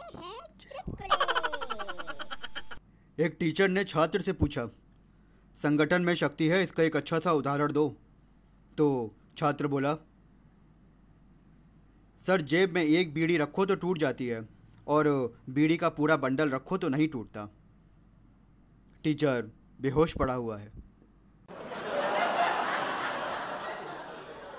एक टीचर ने छात्र से पूछा, संगठन में शक्ति है, इसका एक अच्छा सा उदाहरण दो। तो छात्र बोला, सर, जेब में एक बीड़ी रखो तो टूट जाती है, और बीड़ी का पूरा बंडल रखो तो नहीं टूटता। टीचर बेहोश पड़ा हुआ है।